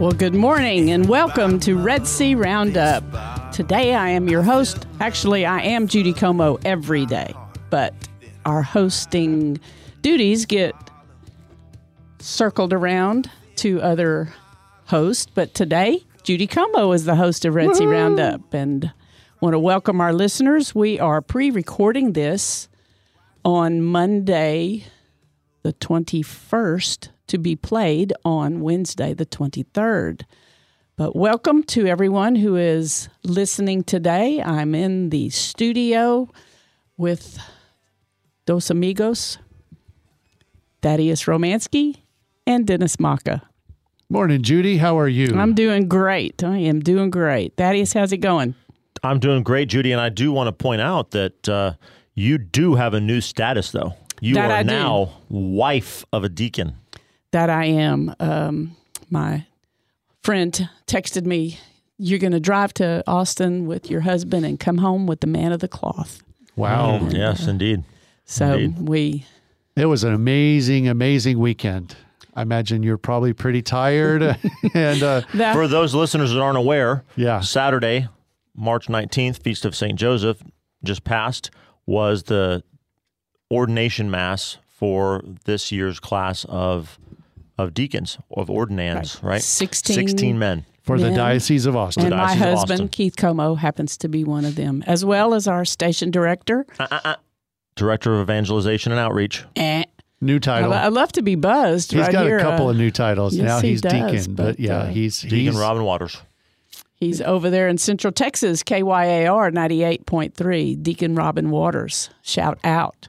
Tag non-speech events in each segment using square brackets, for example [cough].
Well, good morning and welcome to Red Sea Roundup. Today I am your host. Actually, I am Judy Como every day, but our hosting duties get circled around to other hosts. But today, Judy Como is the host of Red Sea Roundup and want to welcome our listeners. We are pre recording this on Monday, the 21st, to be played on Wednesday, the 23rd. But welcome to everyone who is listening today. I'm in the studio with Dos Amigos, Thaddeus Romansky, and Dennis Maka. Morning, Judy. How are you? I'm doing great. I am doing great. Thaddeus, how's it going? I'm doing great, Judy, and I do want to point out that uh, you do have a new status, though. You That are I do. now wife of a deacon. That I am. Um, my friend texted me, You're going to drive to Austin with your husband and come home with the man of the cloth. wow. Mm, yes, indeed. So Indeed. we It was an amazing, amazing weekend. I imagine you're probably pretty tired. [laughs] and uh, that, For those listeners that aren't aware, Yeah. Saturday, March 19th, Feast of St. Joseph, just passed, was the ordination mass for this year's class of of deacons, of ordinands, right? 16 16 men. for the Diocese of Austin. and my husband, Austin. Keith Como, happens to be one of them, as well as our station director. Director of Evangelization and Outreach. Eh. New title. I love to be buzzed. He's right got here. a couple Uh, of new titles. yes, now he he's does, deacon, but, but, yeah, uh, he's Deacon he's Robin Waters. He's over there in Central Texas, KYAR 98.3, Deacon Robin Waters. Shout out.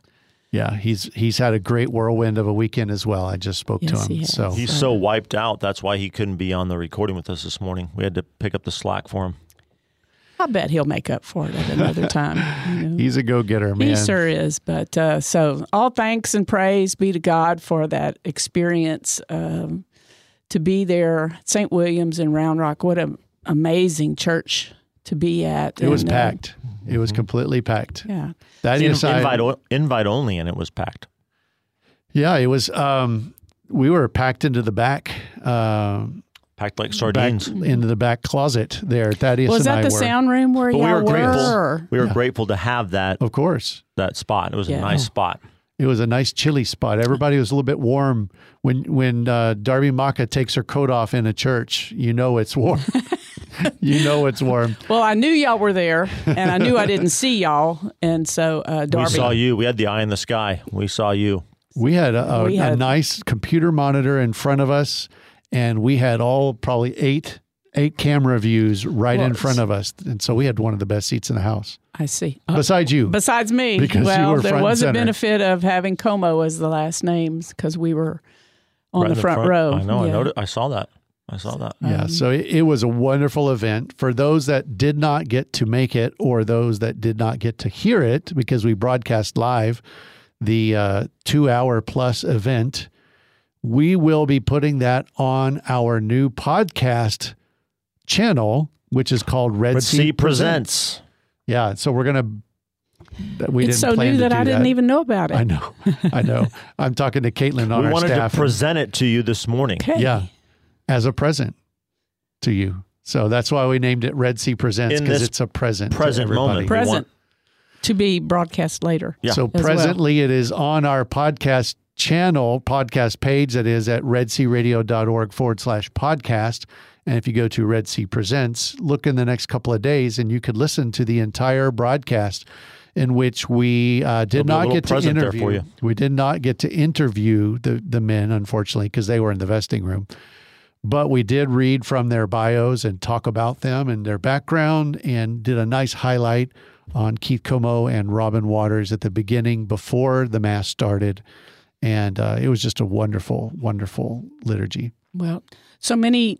Yeah he's he's had a great whirlwind of a weekend as well. I just spoke Yes, to him. has. So He's so wiped out. That's why he couldn't be on the recording with us this morning. We had to pick up the slack for him. I bet he'll make up for it at another [laughs] time. You know. he's a go getter, man. He sure is. But uh, so all thanks and praise be to God for that experience um, to be there. St. William's in Round Rock. What an amazing church to be at. It was And, uh, packed. It was completely packed. yeah. That In- is invite, o- invite only, and it was packed. Yeah, it was. Um, we were packed into the back, um, Packed like back sardines. into the back closet there. Thaddeus Was and that I the were. sound room where But we y'all were grateful. were? We were Yeah. grateful to have that Of course, that spot. It was Yeah. a nice spot. it was a nice chilly spot. Everybody was a little bit warm when when uh, Darby Maka takes her coat off in a church. You know it's warm. [laughs] [laughs] you know it's warm. Well, I knew y'all were there, and I knew I didn't see y'all, and so uh, Darby. We saw you. We had the eye in the sky. We saw you. We had a, a, We a nice computer monitor in front of us, and we had all probably eight eight camera views right in front of us, and so we had one of the best seats in the house. I see. Uh, Besides you, besides me, Because you well, were there front was a benefit of having Como as the last names because we were on Right the in front, row. I know. I Yeah. noticed. I saw that. I saw that. Yeah, so it, it was a wonderful event for those that did not get to make it or those that did not get to hear it because we broadcast live the uh, two hour plus event. We will be putting that on our new podcast channel, which is called Red, Red Sea, Sea Presents. presents. Yeah, so we're gonna. that We it's didn't so plan new to that do I didn't even know about it. I know, I know. [laughs] I'm talking to Caitlin on We our wanted to present it to you this morning. Okay. Yeah. As a present to you. So that's why we named it Red Sea Presents because it's a present. to present everybody. moment. Present to be broadcast later. Yeah. So as well. presently it is on our podcast channel, podcast page that is at redsearadio.org forward slash podcast. And if you go to Red Sea Presents, look in the next couple of days and you could listen to the entire broadcast in which we uh, did There'll not get to interview. for you. We did not get to interview the, the men, unfortunately, because they were in the vesting room. But we did read from their bios and talk about them and their background and did a nice highlight on Keith Como and Robin Waters at the beginning before the Mass started. And uh, it was just a wonderful, wonderful liturgy. Well, so many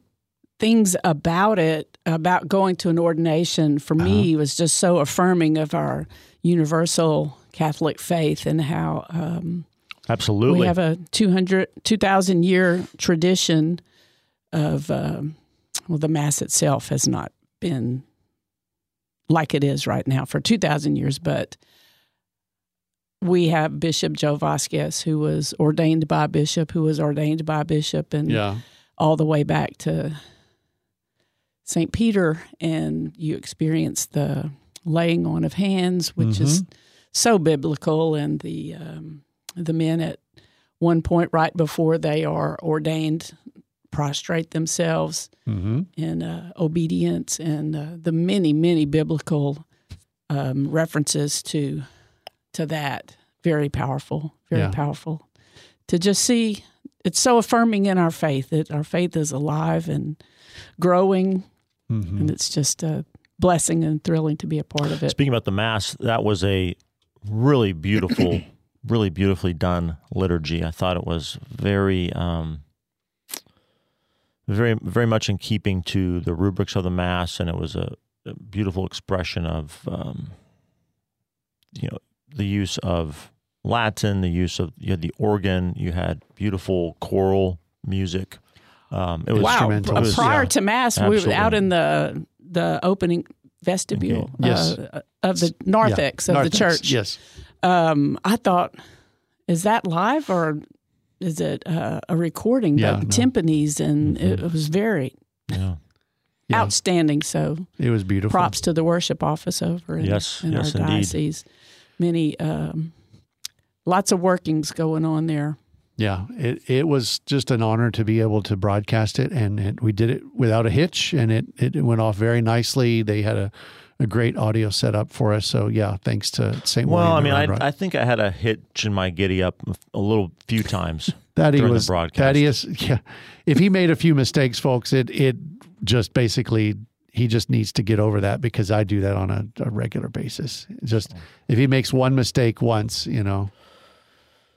things about it, about going to an ordination, for me was just so affirming of our universal Catholic faith and how um, Absolutely. we have a 200, 2,000 year tradition of, um, well, the Mass itself has not been like it is right now for 2,000 years, but we have Bishop Joe Vasquez, who was ordained by a bishop, who was ordained by a bishop, and Yeah. all the way back to St. Peter, and you experience the laying on of hands, which is so biblical, and the um, the men at one point right before they are ordained prostrate themselves Mm-hmm. in uh, obedience, and uh, the many many biblical um, references to to that very powerful, very Yeah. powerful. To just see it's so affirming in our faith that our faith is alive and growing, Mm-hmm. and it's just a blessing and thrilling to be a part of it. Speaking about the mass, that was a really beautiful, [clears throat] really beautifully done liturgy. I thought it was very, um, very, very much in keeping to the rubrics of the mass, and it was a, a beautiful expression of, um, you know, the use of Latin, the use of you had the organ, you had beautiful choral music. Um, it was Wow! Instrumental. It was- prior yeah. to mass, we were out in the the opening vestibule Okay. Yes. uh, of the narthex Yeah. of the church. Yes. Um, I thought, is that live or is it uh, a recording? Yeah, but the no. Mm-hmm. timpanis and it, it was very yeah. Yeah. [laughs] outstanding. So It was beautiful. props to the worship office over in, Yes, in yes, our indeed. diocese. Many, um, lots of workings going on there. Yeah, it, it was just an honor to be able to broadcast it, and it, we did it without a hitch, and it, it went off very nicely. They had a, a great audio setup for us, so yeah, thanks to St. Well, William. I mean, I, I think I had a hitch in my giddy up a little few times. [laughs] that he during the was broadcast. that he is [laughs] yeah. If he made a few mistakes, folks, it it just basically he just needs to get over that because I do that on a, a regular basis. Just if he makes one mistake once, you know,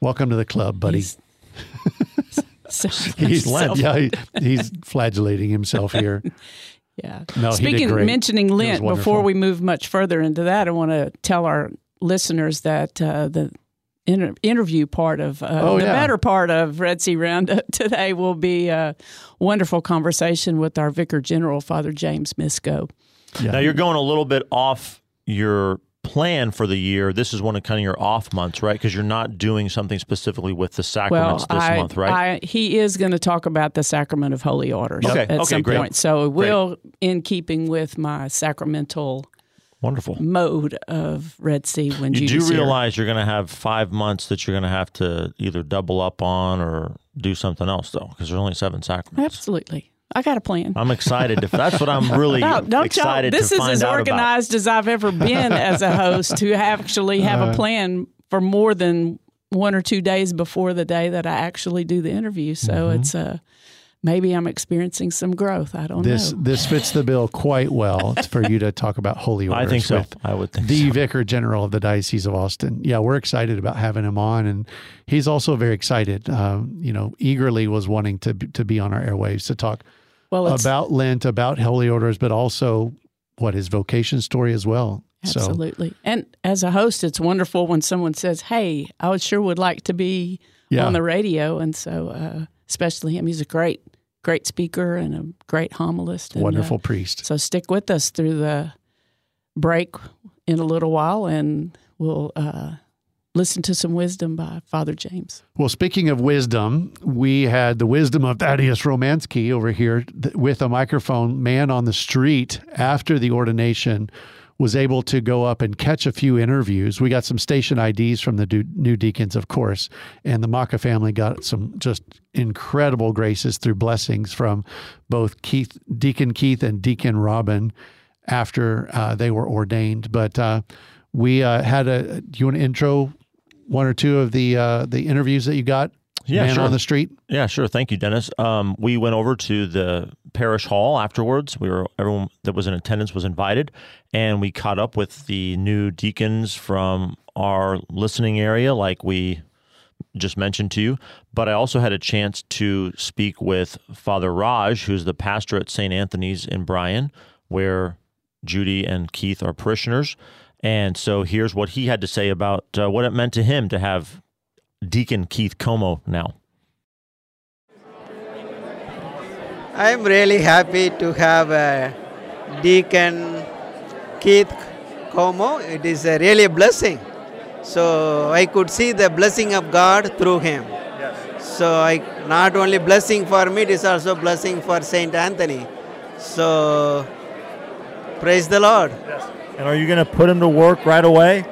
welcome to the club, buddy. He's, [laughs] so, He's, yeah, he, he's flagellating himself here. Yeah. No, he did Speaking great. mentioning Lent, before we move much further into that, I want to tell our listeners that uh, the inter- interview part of uh, Oh, the yeah. better part of Red Sea Roundup [laughs] today will be a wonderful conversation with our Vicar General, Father James Misko. Yeah. Now you're going a little bit off your plan for the year. This is one of kind of your off months, right? Because you're not doing something specifically with the Well, sacraments this I, month, right? I, he is going to talk about the sacrament of holy orders Okay, at okay, some great. point. So it will, in keeping with my sacramental Wonderful. mode of Red Sea when You do here. realize you're going to have five months that you're going to have to either double up on or do something else, though, because there's only seven sacraments. Absolutely. I got a plan. I'm excited. If that's what I'm really [laughs] No, don't y'all. excited This is find as out organized as I've ever been as a host to actually have Uh. a plan for more than one or two days before the day that I actually do the interview. So Mm-hmm. it's uh, maybe I'm experiencing some growth. I don't This know. this fits the bill quite well [laughs] for you to talk about holy about. orders. I think so. with I would think the so. Vicar General of the Diocese of Austin. Yeah, we're excited about having him on, and he's also very excited. Um, you know, eagerly was wanting to to be on our airwaves to talk Well, about Lent, about holy orders, but also what his vocation story as well. So absolutely. And as a host, it's wonderful when someone says, "Hey, I would sure would like to be Yeah. on the radio." And so, uh, especially him, he's a great, great speaker and a great homilist. And, uh, wonderful priest. So stick with us through the break in a little while, and we'll uh, listen to some wisdom by Father James. Well, speaking of wisdom, we had the wisdom of Thaddeus Romansky over here th- with a microphone, man on the street after the ordination was able to go up and catch a few interviews. We got some station IDs from the du- new deacons, of course, and the Maka family got some just incredible graces through blessings from both Keith, Deacon Keith and Deacon Robin after uh, they were ordained. But uh, we uh, had a. Do you want to intro one or two of the uh, the interviews that you got? Yeah, man sure. on the street. Yeah, sure. Thank you, Dennis. Um, we went over to the parish hall afterwards. We were everyone that was in attendance was invited, and we caught up with the new deacons from our listening area, like we just mentioned to you, but I also had a chance to speak with Father Raj, who's the pastor at St. Anthony's in Bryan, where Judy and Keith are parishioners. And so here's what he had to say about uh, what it meant to him to have Deacon Keith Como now. I'm really happy to have uh, Deacon Keith Como. It is a really a blessing. So I could see the blessing of God through him. Yes. So I not only blessing for me, it is also blessing for Saint Anthony. So praise the Lord. And are you going to put him to work right away?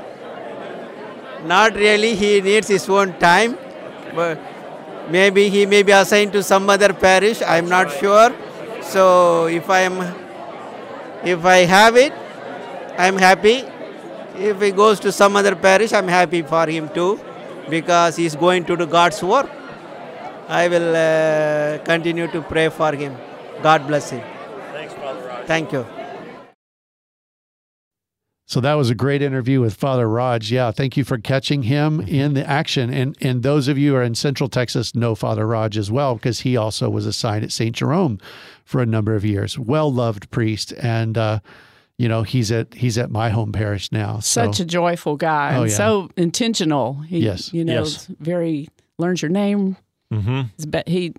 Not really. He needs his own time, but maybe he may be assigned to some other parish. I'm not sure. So if I am, if I have it, I'm happy. If he goes to some other parish, I'm happy for him too, because he's going to do God's work. I will uh, continue to pray for him. God bless him. Thanks, Father Raj. Thank you. So that was a great interview with Father Raj. Yeah, thank you for catching him in the action. And and those of you who are in Central Texas know Father Raj as well because he also was assigned at St. Jerome for a number of years. Well loved priest, and uh, you know he's at he's at my home parish now. So Such a joyful guy Oh, and yeah. so intentional. He, Yes. You know, Yes. very learns your name. Mm-hmm. He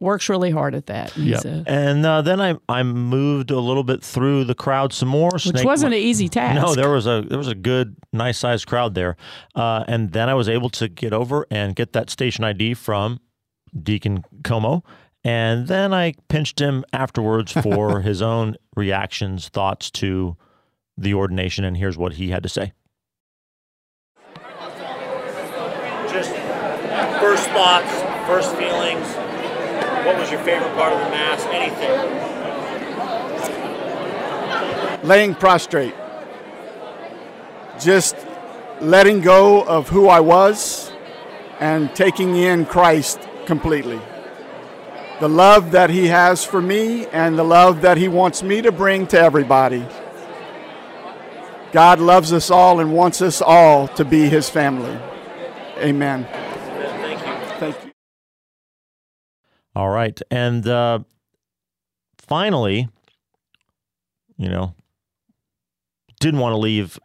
works really hard at that. He's Yep. a- And uh, then I I moved a little bit through the crowd some more. which Snake- wasn't an easy task. No, there was a there was a good, nice sized crowd there, uh, and then I was able to get over and get that station ID from Deacon Como, and then I pinched him afterwards [laughs] for his own reactions, thoughts to the ordination, and here's what he had to say. Just first thoughts, first feelings. What was your favorite part of the mass? Anything? laying prostrate, just letting go of who I was and taking in Christ completely. The love that He has for me and the love that He wants me to bring to everybody. God loves us all and wants us all to be His family. Amen. Thank you. Thank you. All right. And uh, finally, you know, didn't want to leave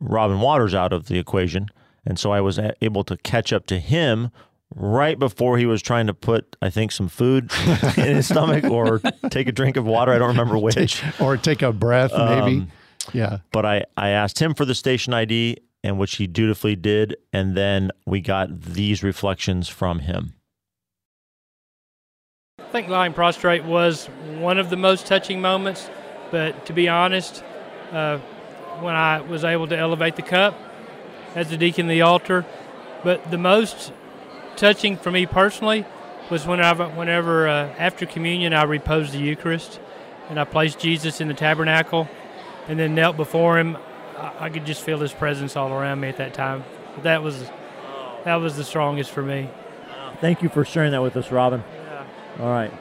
Robin Waters out of the equation. And so I was able to catch up to him right before he was trying to put, I think, some food [laughs] in his stomach or take a drink of water. I don't remember [laughs] which. or take a breath, maybe. Um, yeah. But I, I asked him for the station ID, and which he dutifully did. And then we got these reflections from him. I think lying prostrate was one of the most touching moments, but to be honest, uh, when I was able to elevate the cup as the deacon of the altar, but the most touching for me personally was whenever, whenever uh, after communion I reposed the Eucharist and I placed Jesus in the tabernacle and then knelt before him. I, I could just feel his presence all around me at that time. That was that was the strongest for me. Thank you for sharing that with us, Robin. All right.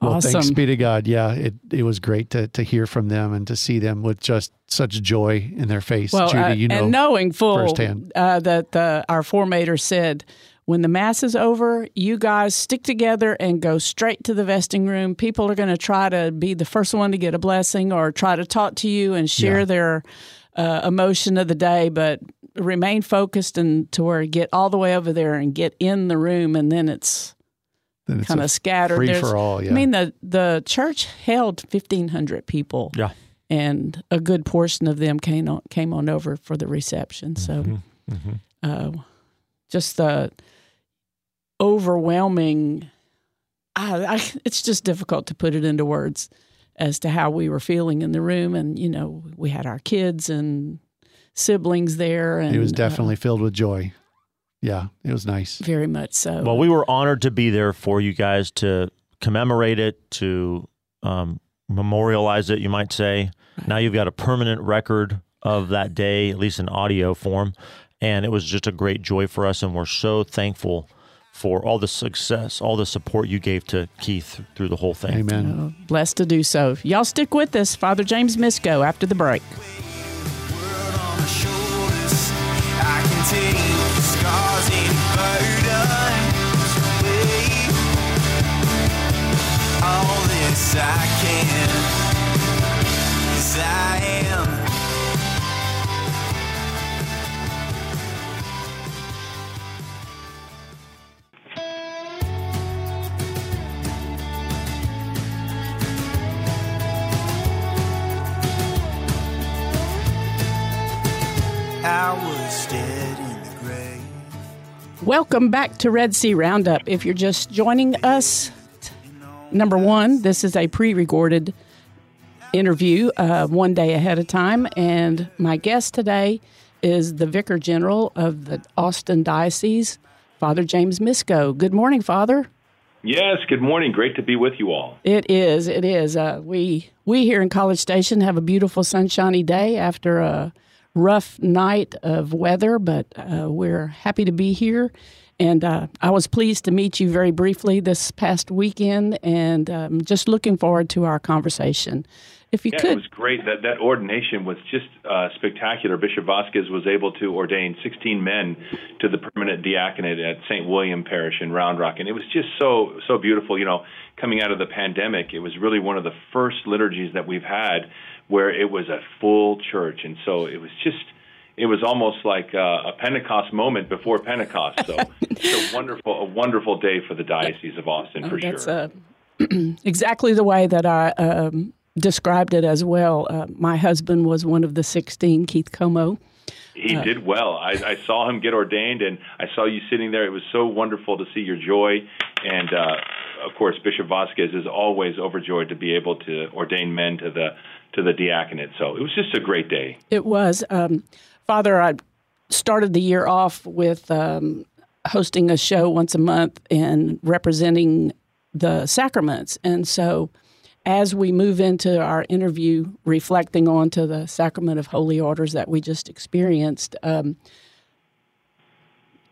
Well, thanks be to God. Yeah, it, it was great to, to hear from them and to see them with just such joy in their face. well, Judy, uh, you know. and knowing full firsthand. uh, that the, our formator said, when the mass is over, you guys stick together and go straight to the vesting room. People are going to try to be the first one to get a blessing or try to talk to you and share Yeah. their uh, emotion of the day, but remain focused and to where get all the way over there and get in the room, and then it's Then it's kind of scattered. free There's- for all. Yeah. I mean, the the church held fifteen hundred people. Yeah. and a good portion of them came on came on over for the reception. So, Mm-hmm. uh, just the overwhelming. I, I, it's just difficult to put it into words as to how we were feeling in the room, and you know, we had our kids and siblings there, and it was uh, definitely filled with joy. Yeah, it was nice. very much so. Well, we were honored to be there for you guys to commemorate it, to um, memorialize it, you might say. Now you've got a permanent record of that day, at least in audio form. And it was just a great joy for us. And we're so thankful for all the success, all the support you gave to Keith through the whole thing. Amen. Uh, blessed to do so. Y'all stick with us, Father James Misko, after the break. Welcome back to Red Sea Roundup. If you're just joining us, number one, this is a pre recorded interview uh, one day ahead of time. And my guest today is the Vicar General of the Austin Diocese, Father James Misko. Good morning, Father. Yes, good morning. Great to be with you all. It is. It is. Uh, we we here in College Station have a beautiful sunshiny day after a rough night of weather, but uh, we're happy to be here. And uh, I was pleased to meet you very briefly this past weekend, and um, just looking forward to our conversation. If you Yeah, could, it was great. That that ordination was just uh, spectacular. Bishop Vasquez was able to ordain 16 men to the permanent diaconate at St. William Parish in Round Rock, and it was just so so beautiful. You know, coming out of the pandemic, it was really one of the first liturgies that we've had where it was a full church, and so it was just. It was almost like uh, a Pentecost moment before Pentecost. So [laughs] it's a wonderful, a wonderful day for the Diocese of Austin for that's sure. uh, [clears throat] exactly the way that I um, described it as well. Uh, my husband was one of the 16, Keith Como. He did well. I, I saw him get ordained, and I saw you sitting there. It was so wonderful to see your joy. And uh, of course, Bishop Vasquez is always overjoyed to be able to ordain men to the to the diaconate. So it was just a great day. It was. Um, Father, I started the year off with um, hosting a show once a month and representing the sacraments. And so as we move into our interview, reflecting on to the sacrament of holy orders that we just experienced, um,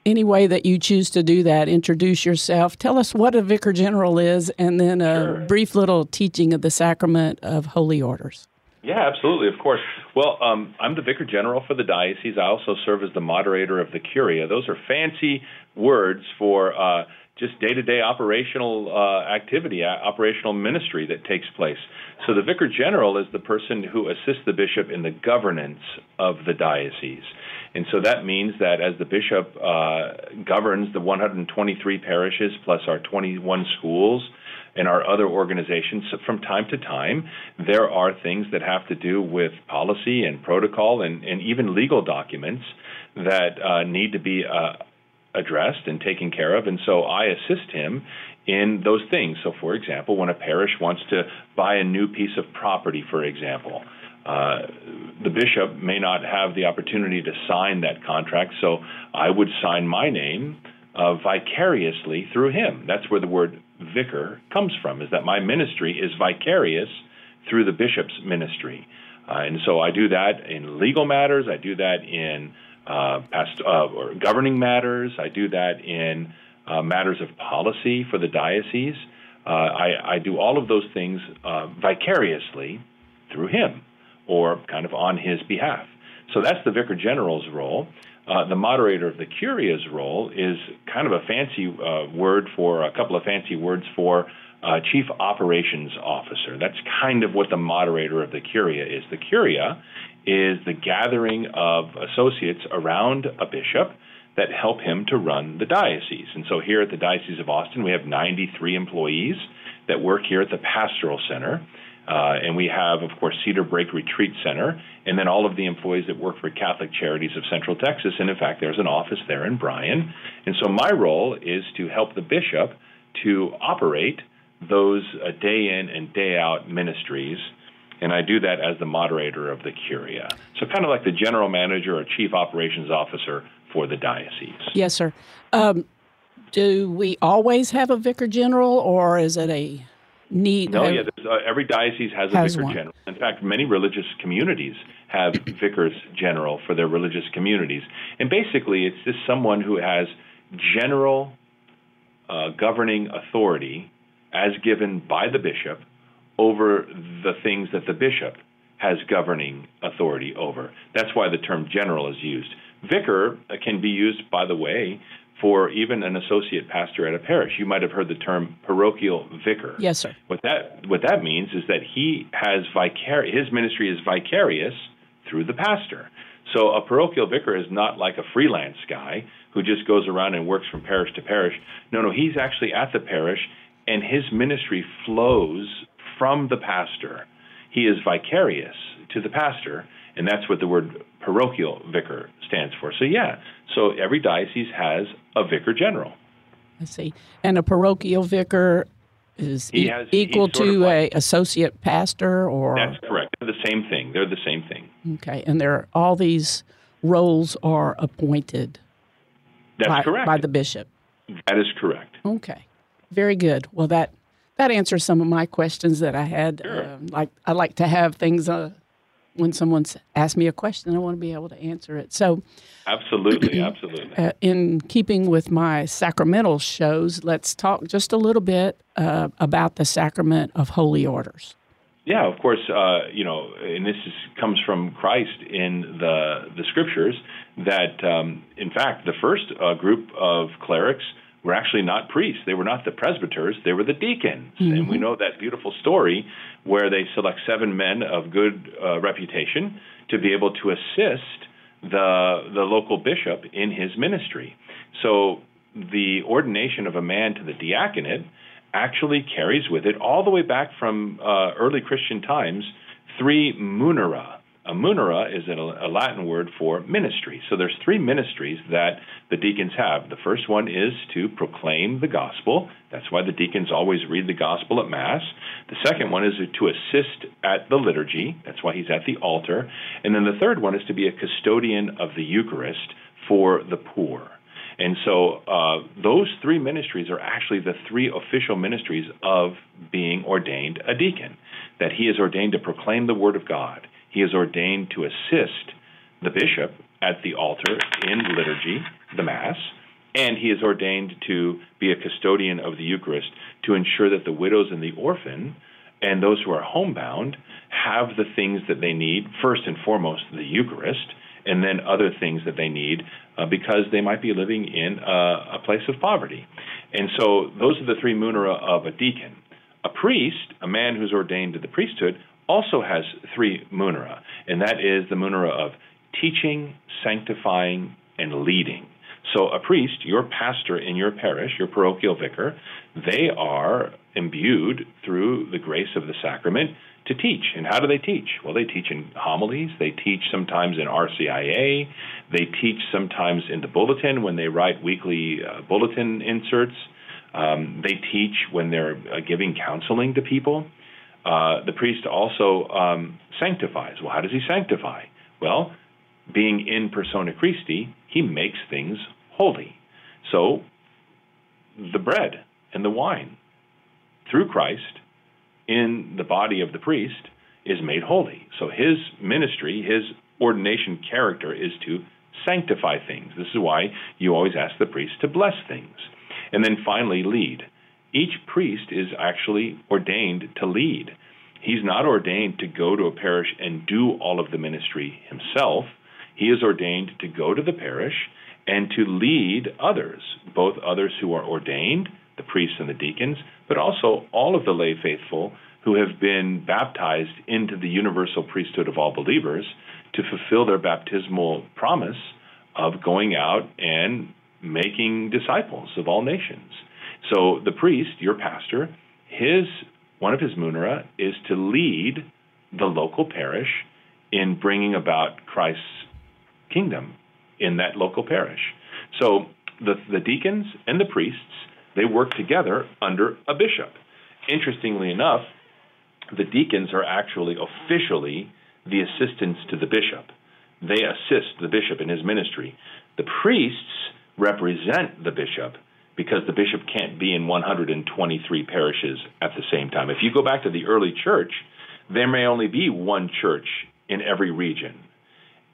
any way that you choose to do that, introduce yourself, tell us what a vicar general is, and then a brief little teaching of the sacrament of holy orders. Yeah, absolutely, of course. Well, um, I'm the vicar general for the diocese. I also serve as the moderator of the curia. Those are fancy words for uh, just day-to-day operational uh, activity, uh, operational ministry that takes place. So the vicar general is the person who assists the bishop in the governance of the diocese. And so that means that as the bishop uh, governs the 123 parishes plus our 21 schools, and our other organizations, so from time to time, there are things that have to do with policy and protocol and, and even legal documents that uh, need to be uh, addressed and taken care of. And so I assist him in those things. So, for example, when a parish wants to buy a new piece of property, for example, uh, the bishop may not have the opportunity to sign that contract, so I would sign my name uh, vicariously through him. That's where the word vicar comes from, is that my ministry is vicarious through the bishop's ministry. Uh, and so I do that in legal matters, I do that in uh, past, uh, or governing matters, I do that in uh, matters of policy for the diocese. Uh, I, I do all of those things uh, vicariously through him or kind of on his behalf. So that's the vicar general's role. Uh, the moderator of the curia's role is kind of a fancy uh, word for a couple of fancy words for uh, chief operations officer. That's kind of what the moderator of the curia is. The curia is the gathering of associates around a bishop that help him to run the diocese. And so here at the Diocese of Austin, we have 93 employees that work here at the Pastoral Center. Uh, and we have, of course, Cedar Break Retreat Center, and then all of the employees that work for Catholic Charities of Central Texas. And in fact, there's an office there in Bryan. And so my role is to help the bishop to operate those uh, day in and day out ministries. And I do that as the moderator of the Curia. So, kind of like the general manager or chief operations officer for the diocese. Yes, sir. Um, do we always have a vicar general, or is it a need? No, yeah, uh, every diocese has a Has vicar one. general. In fact, many religious communities have [coughs] vicars general for their religious communities. And basically, it's just someone who has general uh, governing authority as given by the bishop over the things that the bishop has governing authority over. That's why the term general is used. Vicar can be used, by the way, for even an associate pastor at a parish. You might have heard the term parochial vicar. Yes, sir. What that what that means is that he has vicar his ministry is vicarious through the pastor. So a parochial vicar is not like a freelance guy who just goes around and works from parish to parish. No, no, he's actually at the parish and his ministry flows from the pastor. He is vicarious to the pastor, and that's what the word parochial vicar stands for. So yeah, so every diocese has a vicar general. I see. And a parochial vicar is e- has- equal he's sort of to a associate pastor or That's correct. They're the same thing. They're the same thing. okay. And there are, all these roles are appointed That's by, correct. by the bishop. that is correct. Okay, very good. Well, that that answers some of my questions that I had. Um, like I like to have things uh, when someone's asked me a question, I want to be able to answer it. So, Absolutely, [clears throat] absolutely. uh, in keeping with my sacramental shows, let's talk just a little bit uh, about the sacrament of holy orders. Yeah, of course. Uh, you know, and this is, comes from Christ in the the scriptures that, um, in fact, the first uh, group of clerics were actually not priests. They were not the presbyters. They were the deacons. And we know that beautiful story where they select seven men of good uh, reputation to be able to assist the the local bishop in his ministry. So the ordination of a man to the diaconate actually carries with it, all the way back from uh, early Christian times, three munera. A munera is a, a Latin word for ministry. So there's three ministries that the deacons have. The first one is to proclaim the gospel. That's why the deacons always read the gospel at Mass. The second one is to assist at the liturgy. That's why he's at the altar. And then the third one is to be a custodian of the Eucharist for the poor. And so uh, those three ministries are actually the three official ministries of being ordained a deacon. That he is ordained to proclaim the word of God. He is ordained to assist the bishop at the altar in liturgy, the Mass, and he is ordained to be a custodian of the Eucharist to ensure that the widows and the orphan and those who are homebound have the things that they need, first and foremost, the Eucharist, and then other things that they need uh, because they might be living in a, a place of poverty. And so those are the three munera of a deacon. A priest, a man who's ordained to the priesthood, also has three munera, and that is the munera of teaching, sanctifying, and leading. So, a priest, your pastor in your parish, your parochial vicar, they are imbued through the grace of the sacrament to teach. And how do they teach? Well, they teach in homilies, they teach sometimes in RCIA, they teach sometimes in the bulletin when they write weekly uh, bulletin inserts. Um, they teach when they're uh, giving counseling to people. Uh, the priest also um, sanctifies. Well, how does he sanctify? Well, being in persona Christi, he makes things holy. So, the bread and the wine through Christ in the body of the priest is made holy. So, his ministry, his ordination character is to sanctify things. This is why you always ask the priest to bless things. And then finally, lead. Each priest is actually ordained to lead. He's not ordained to go to a parish and do all of the ministry himself. He is ordained to go to the parish and to lead others, both others who are ordained, the priests and the deacons, but also all of the lay faithful who have been baptized into the universal priesthood of all believers to fulfill their baptismal promise of going out and making disciples of all nations. So the priest, your pastor, his one of his munera is to lead the local parish in bringing about Christ's kingdom in that local parish. So the the deacons and the priests they work together under a bishop. Interestingly enough, the deacons are actually officially the assistants to the bishop. They assist the bishop in his ministry. The priests represent the bishop because the bishop can't be in 123 parishes at the same time. If you go back to the early church, there may only be one church in every region,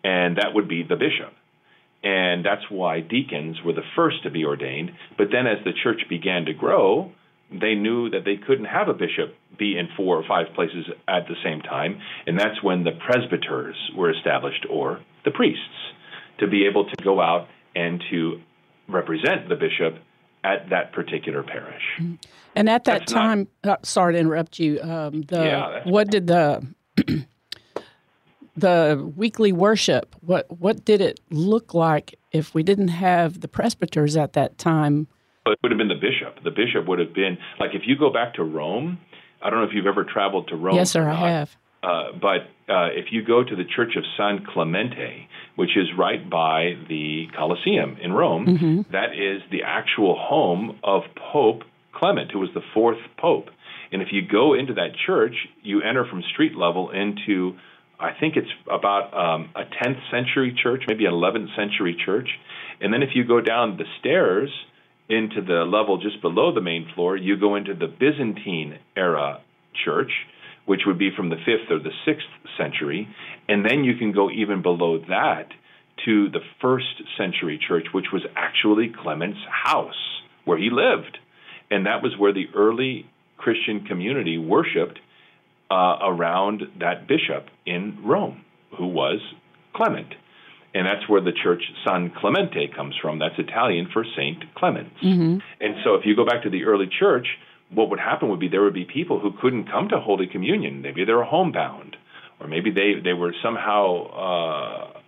and that would be the bishop. And that's why deacons were the first to be ordained. But then as the church began to grow, they knew that they couldn't have a bishop be in four or five places at the same time. And that's when the presbyters were established, or the priests, to be able to go out and to represent the bishop at that particular parish. And at that That's not- time, uh, sorry to interrupt you. Um, the Yeah, what did the [clears throat] the weekly worship? What what did it look like if we didn't have the presbyters at that time? It would have been the bishop. The bishop would have been like if you go back to Rome. I don't know if you've ever traveled to Rome. yes, sir, I have. Uh, but uh, if you go to the Church of San Clemente, which is right by the Colosseum in Rome, Mm-hmm. that is the actual home of Pope Clement, who was the fourth pope. And if you go into that church, you enter from street level into, I think it's about um, a 10th century church, maybe an 11th century church. And then if you go down the stairs into the level just below the main floor, you go into the Byzantine era church, which would be from the 5th or the 6th century. And then you can go even below that to the first century church, which was actually Clement's house where he lived. And that was where the early Christian community worshiped uh, around that bishop in Rome, who was Clement. And that's where the church San Clemente comes from. That's Italian for Saint Clement. And so if you go back to the early church, what would happen would be there would be people who couldn't come to Holy Communion. Maybe they were homebound, or maybe they, they were somehow uh,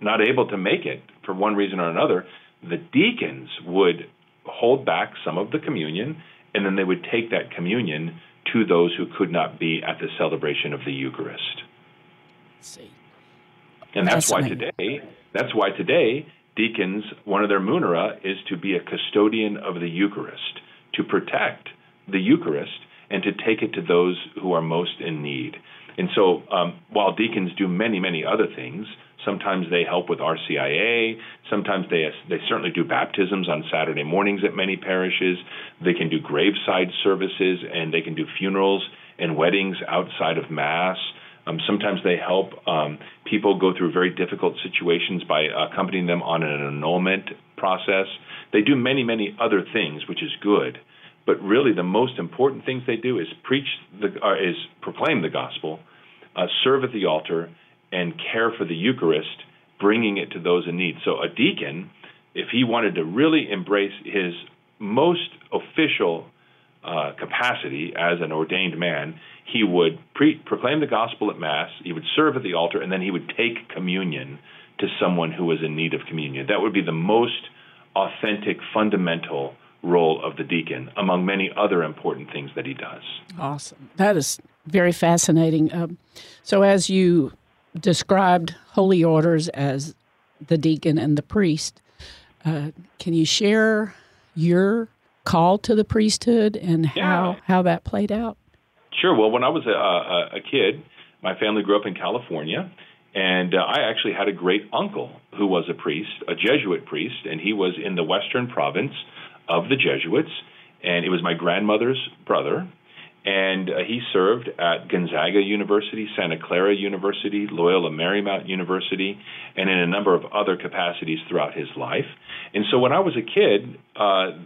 not able to make it for one reason or another. The deacons would hold back some of the communion, and then they would take that communion to those who could not be at the celebration of the Eucharist. Let's see. And that's why today, that's why today deacons, one of their munera is to be a custodian of the Eucharist, to protect the Eucharist and to take it to those who are most in need. And so, um, while deacons do many, many other things, sometimes they help with RCIA. Sometimes they they certainly do baptisms on Saturday mornings at many parishes. They can do graveside services and they can do funerals and weddings outside of mass. Um, sometimes they help um, people go through very difficult situations by accompanying them on an annulment process. They do many, many other things, which is good. But really, the most important things they do is preach the, uh, is proclaim the gospel, uh, serve at the altar, and care for the Eucharist, bringing it to those in need. So a deacon, if he wanted to really embrace his most official uh, capacity as an ordained man, he would pre- proclaim the gospel at Mass, he would serve at the altar, and then he would take communion to someone who was in need of communion. That would be the most authentic, fundamental role of the deacon, among many other important things that he does. Awesome. That is very fascinating. Um, so, as you described holy orders as the deacon and the priest, uh, can you share your call to the priesthood and how, Yeah. how that played out? Sure. Well, when I was a, a, a kid, my family grew up in California, and uh, I actually had a great uncle who was a priest, a Jesuit priest, and he was in the western province of the Jesuits, and it was my grandmother's brother. And uh, he served at Gonzaga University, Santa Clara University, Loyola Marymount University, and in a number of other capacities throughout his life. And so when I was a kid, uh,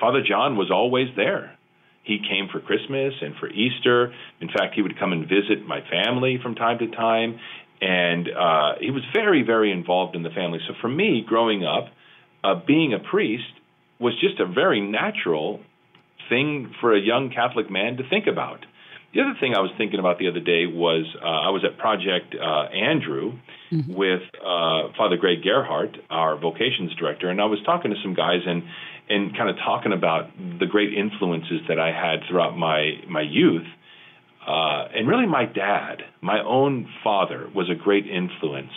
Father John was always there. He came for Christmas and for Easter. In fact, he would come and visit my family from time to time. And uh, he was very, very involved in the family. So for me, growing up, uh, being a priest was just a very natural thing for a young Catholic man to think about. The other thing I was thinking about the other day was uh, I was at Project uh, Andrew with uh, Father Greg Gerhardt, our vocations director, and I was talking to some guys and and kind of talking about the great influences that I had throughout my my youth. Uh, and really, my dad, my own father, was a great influence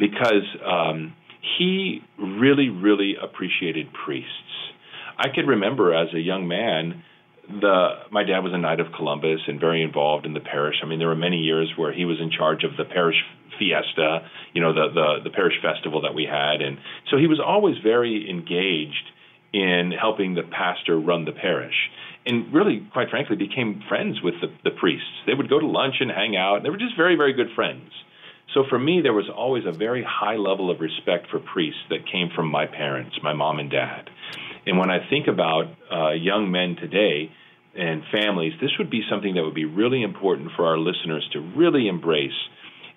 because um, he really, really appreciated priests. I could remember as a young man, the my dad was a knight of Columbus and very involved in the parish. I mean, there were many years where he was in charge of the parish fiesta, you know, the the, the parish festival that we had, and so he was always very engaged in helping the pastor run the parish. And really, quite frankly, became friends with the, the priests. They would go to lunch and hang out. They were just very, very good friends. So for me, there was always a very high level of respect for priests that came from my parents, my mom and dad. And when I think about uh, young men today and families, this would be something that would be really important for our listeners to really embrace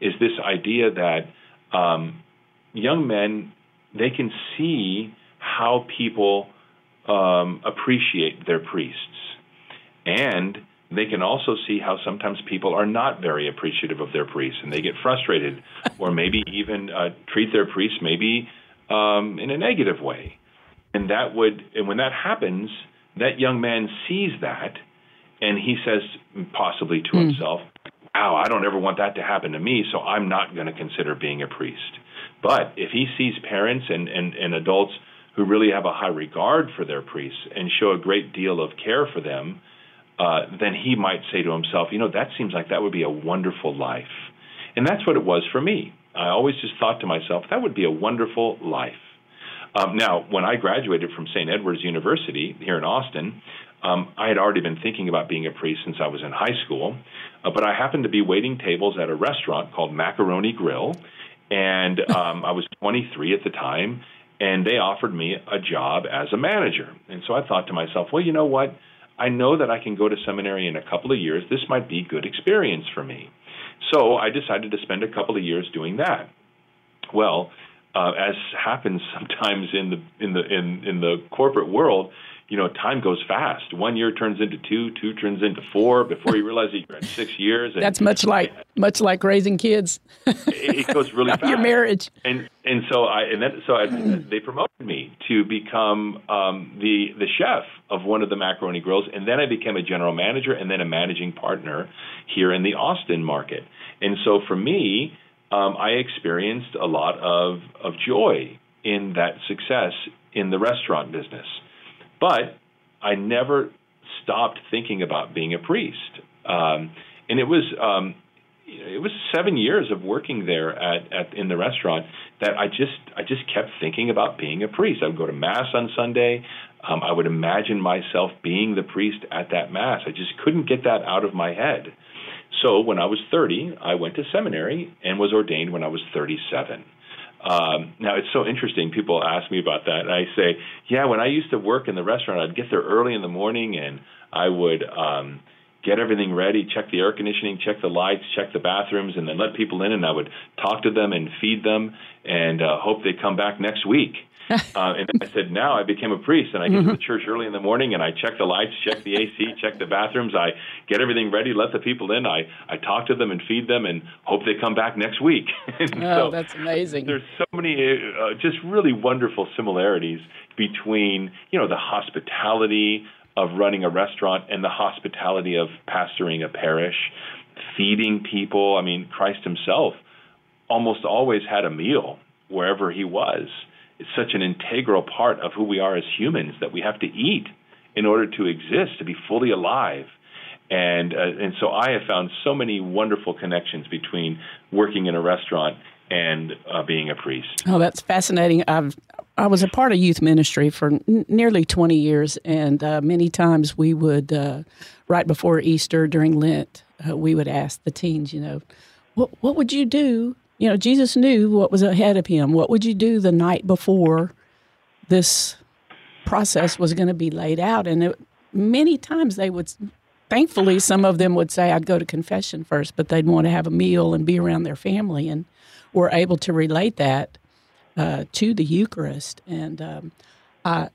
is this idea that um, young men, they can see how people um, appreciate their priests. And they can also see how sometimes people are not very appreciative of their priests and they get frustrated [laughs] or maybe even uh, treat their priests maybe um, in a negative way. And that would, and when that happens, that young man sees that and he says possibly to Hmm. himself, wow, I don't ever want that to happen to me, so I'm not going to consider being a priest. But if he sees parents and, and, and adults who really have a high regard for their priests and show a great deal of care for them, uh, then he might say to himself, you know, that seems like that would be a wonderful life. And that's what it was for me. I always just thought to myself, that would be a wonderful life. Um, now, when I graduated from St. Edward's University here in Austin, um, I had already been thinking about being a priest since I was in high school, uh, but I happened to be waiting tables at a restaurant called Macaroni Grill, and [laughs] um, I was 23 at the time, and they offered me a job as a manager. And so I thought to myself, well, you know what? I know that I can go to seminary in a couple of years. This might be good experience for me. So I decided to spend a couple of years doing that. Well, uh, as happens [laughs] sometimes in the in the in in the corporate world, you know, time goes fast. One year turns into two, two turns into four. Before you realize it, you're at six [laughs] years. And That's much like much like raising kids. it, it goes really [laughs] fast. Your marriage. And and so I and then so I, [sighs] they promoted me to become um, the the chef of one of the macaroni grills, and then I became a general manager and then a managing partner here in the Austin market. And so for me, um, I experienced a lot of of joy in that success in the restaurant business, but I never stopped thinking about being a priest. Um, and it was um, it was seven years of working there at, at in the restaurant that I just I just kept thinking about being a priest. I would go to mass on Sunday. Um, I would imagine myself being the priest at that mass. I just couldn't get that out of my head. So when I was 30, I went to seminary and was ordained when I was 37. Um, now it's so interesting. People ask me about that, and I say, "Yeah, when I used to work in the restaurant, I'd get there early in the morning, and I would um, get everything ready, check the air conditioning, check the lights, check the bathrooms, and then let people in, and I would talk to them and feed them, and uh, hope they come back next week." [laughs] uh, and I said, now I became a priest, and I get to the church early in the morning, and I check the lights, check the AC, check the bathrooms. I get everything ready, let the people in. I I talk to them and feed them, and hope they come back next week. [laughs] Oh, so that's amazing. there's so many uh, just really wonderful similarities between you know the hospitality of running a restaurant and the hospitality of pastoring a parish, feeding people. I mean, Christ Himself almost always had a meal wherever He was. It's such an integral part of who we are as humans that we have to eat in order to exist, to be fully alive. And uh, and so I have found so many wonderful connections between working in a restaurant and uh, being a priest. Oh, that's fascinating. I've I was a part of youth ministry for n- nearly 20 years, and uh, many times we would, uh, right before Easter during Lent, uh, we would ask the teens, you know, what what would you do? You know, Jesus knew what was ahead of him. What would you do the night before this process was going to be laid out? And it, many times they would. Thankfully, some of them would say, "I'd go to confession first, but they'd want to have a meal and be around their family, and were able to relate that uh, to the Eucharist. And um, I,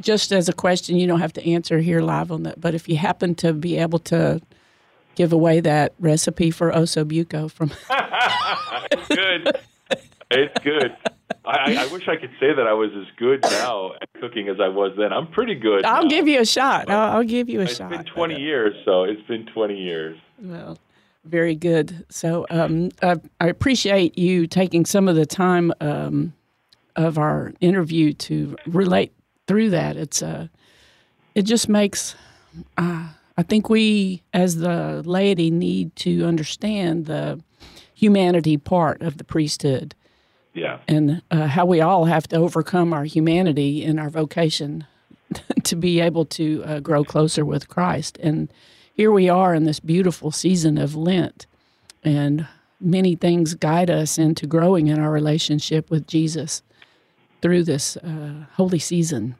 just as a question, you don't have to answer here live on that, but if you happen to be able to give away that recipe for osso buco from it's [laughs] [laughs] good. It's good. I, I- wish I could say that I was as good now at cooking as I was then. I'm pretty good. I'll now. give you a shot. I'll, I'll give you a It's shot. It's been 20 years, so it's been 20 years. Well, very good. So um, I, I appreciate you taking some of the time um, of our interview to relate through that. It's uh, it just makes. Uh, I think we, as the laity, need to understand the humanity part of the priesthood Yeah. and uh, how we all have to overcome our humanity and our vocation [laughs] to be able to uh, grow closer with Christ. And here we are in this beautiful season of Lent, and many things guide us into growing in our relationship with Jesus through this uh, holy season.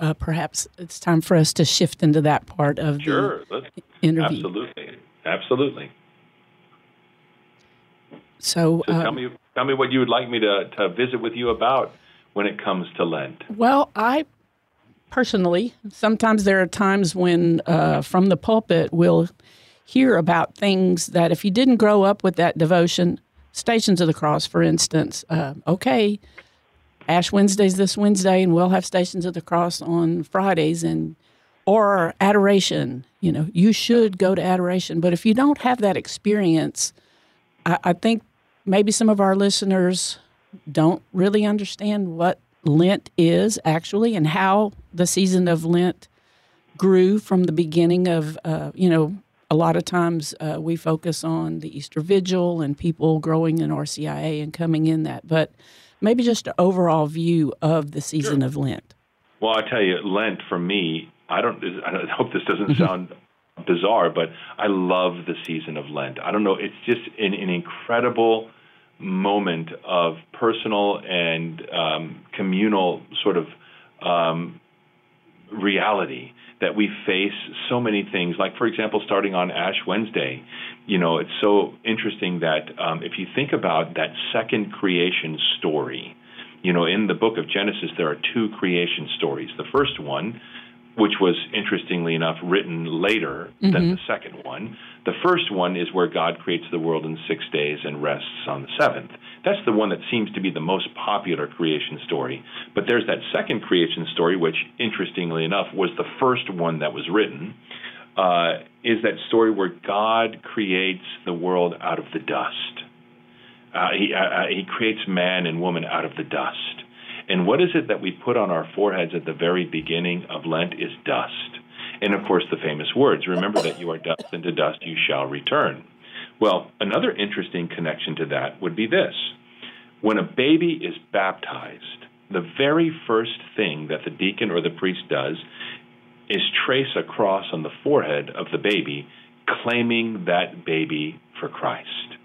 Uh, perhaps it's time for us to shift into that part of Sure. The interview. absolutely. Absolutely. So, So uh, tell me, tell me what you would like me to, to visit with you about when it comes to Lent. well, I personally, sometimes there are times when uh, from the pulpit we'll hear about things that if you didn't grow up with that devotion, Stations of the Cross, for instance, uh, okay, Ash Wednesday's this Wednesday, and we'll have Stations of the Cross on Fridays, and or adoration. You know, you should go to adoration, but if you don't have that experience, I, I think maybe some of our listeners don't really understand what Lent is actually and how the season of Lent grew from the beginning of, uh, you know, a lot of times uh, we focus on the Easter Vigil and people growing in RCIA and coming in that, but maybe just an overall view of the season of Lent. Well, I tell you, Lent for me, I don't. I don't- I hope this doesn't sound bizarre, but I love the season of Lent. I don't know. It's just an, an incredible moment of personal and um, communal sort of um, reality that we face so many things. Like, for example, starting on Ash Wednesday, you know, it's so interesting that um, if you think about that second creation story, you know, in the book of Genesis, there are two creation stories. The first one, which was interestingly enough written later than the second one. The first one is where God creates the world in six days and rests on the seventh. That's the one that seems to be the most popular creation story. But there's that second creation story, which interestingly enough was the first one that was written. Uh, is that story where God creates the world out of the dust? Uh, he, uh, uh, he creates man and woman out of the dust. And what is it that we put on our foreheads at the very beginning of Lent is dust. And of course, the famous words remember that you are dust, and to dust you shall return. Well, another interesting connection to that would be this when a baby is baptized, the very first thing that the deacon or the priest does is trace a cross on the forehead of the baby, claiming that baby for Christ.